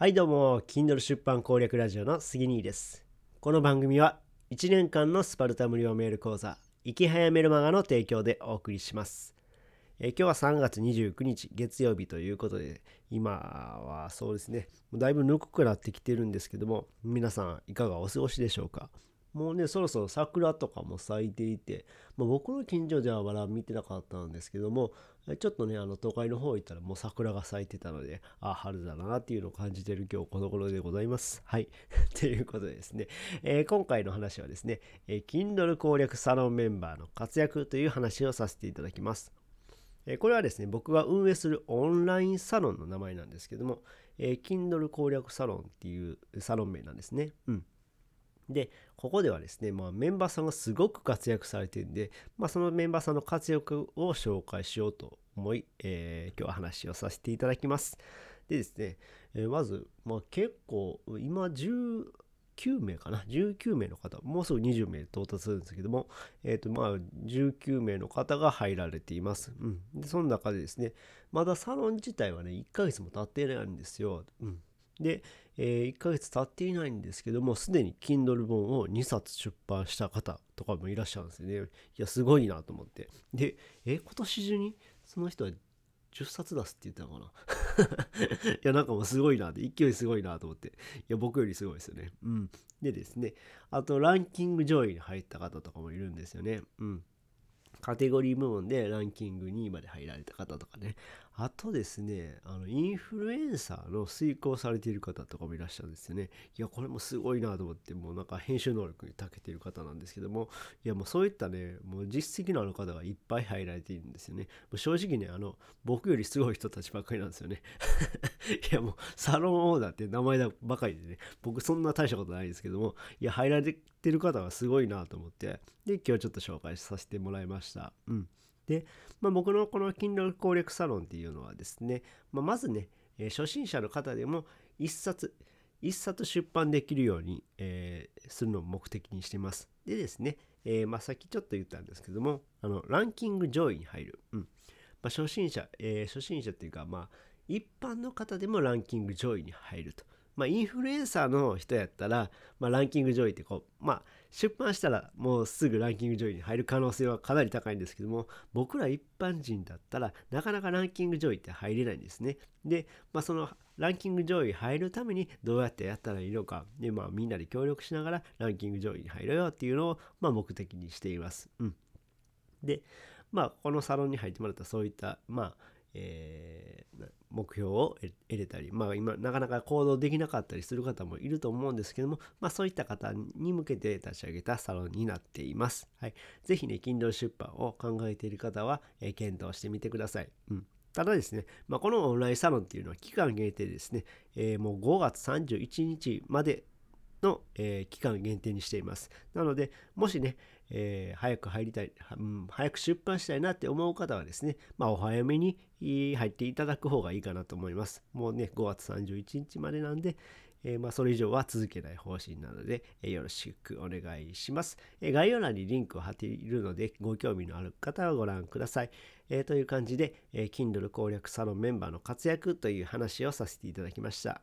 はいどうも Kindle 出版攻略ラジオの杉兄です。この番組は1年間のスパルタ無料メール講座生き早メルマガの提供でお送りします。え今日は3月29日月曜日ということで今はそうですねだいぶぬくくなってきてるんですけども皆さんいかがお過ごしでしょうか？もうね、そろそろ桜とかも咲いていて、まあ、僕の近所ではまだ見てなかったんですけども、ちょっとね、あの都会の方行ったらもう桜が咲いてたので、あ、春だなっていうのを感じてる今日この頃でございます。はい。ということでですね、えー、今回の話はですね、えー、Kindle 攻略サロンメンバーの活躍という話をさせていただきます。えー、これはですね、僕が運営するオンラインサロンの名前なんですけども、えー、Kindle 攻略サロンっていうサロン名なんですね。うん。で、ここではですね、まあ、メンバーさんがすごく活躍されてるんで、まあ、そのメンバーさんの活躍を紹介しようと思い、えー、今日は話をさせていただきます。でですね、えー、まず、まあ、結構、今19名かな ?19 名の方、もうすぐ20名到達するんですけども、えっ、ー、と、まあ、19名の方が入られています。うん。で、その中でですね、まだサロン自体はね、1ヶ月も経っていないんですよ。うん。で、えー、1ヶ月経っていないんですけども、すでに Kindle 本を2冊出版した方とかもいらっしゃるんですよね。いや、すごいなと思って。で、えー、今年中にその人は10冊出すって言ったのかな？いや、なんかもうすごいなって、勢いすごいなと思って。いや、僕よりすごいですよね。うん。でですね、あとランキング上位に入った方とかもいるんですよね。うん。カテゴリー部門でランキング2位まで入られた方とかね。あとですね、あの、インフルエンサーの遂行されている方とかもいらっしゃるんですよね。いや、これもすごいなと思って、もうなんか編集能力に長けている方なんですけども、いや、もうそういったね、もう実績のある方がいっぱい入られているんですよね。もう正直ね、あの、僕よりすごい人たちばっかりなんですよね。いや、もうサロンオーダーって名前だばかりでね、僕そんな大したことないですけども、いや、入られてる方がすごいなと思って、で、今日ちょっと紹介させてもらいました。うん。で、まあ、僕のこの筋力攻略サロンっていうのはですね、まあ、まずね、え、初心者の方でも1冊、1冊出版できるように、えー、するのを目的にしてます。でですね、えー、まあ、さっきちょっと言ったんですけども、あのランキング上位に入る。うんまあ、初心者、え初心者っていうか、まあ、一般の方でもランキング上位に入ると。まあ、インフルエンサーの人やったら、まあ、ランキング上位ってこう、まあ、出版したらもうすぐランキング上位に入る可能性はかなり高いんですけども、僕ら一般人だったらなかなかランキング上位って入れないんですね。で、まあ、そのランキング上位入るためにどうやってやったらいいのか、で、まあ、みんなで協力しながらランキング上位に入ろうよっていうのを、まあ、目的にしています。うん。で、まあ、このサロンに入ってもらったそういった、まあ、えー、目標を得れたり、まあ今なかなか行動できなかったりする方もいると思うんですけども、まあそういった方に向けて立ち上げたサロンになっています。はい。ぜひね、勤労出版を考えている方は、えー、検討してみてください。うん。ただですね、まあ、このオンラインサロンっていうのは期間限定ですね、えー、もう5月31日までの、えー、期間限定にしています。なので、もしね、えー、早く入りたい、うん、早く出版したいなって思う方はですね、まあ、お早めに入っていただく方がいいかなと思います。もうね、5月31日までなんで、えー、まあ、それ以上は続けない方針なので、えー、よろしくお願いします、え、概要欄にリンクを貼っているので、ご興味のある方はご覧ください。えという感じで、え Kindle 攻略サロンメンバーの活躍という話をさせていただきました。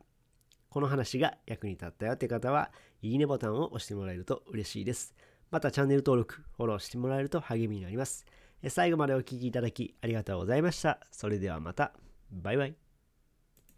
この話が役に立ったよって方は、いいねボタンを押してもらえると嬉しいです。またチャンネル登録、フォローしてもらえると励みになります。最後までお聴きいただきありがとうございました。それではまた。バイバイ。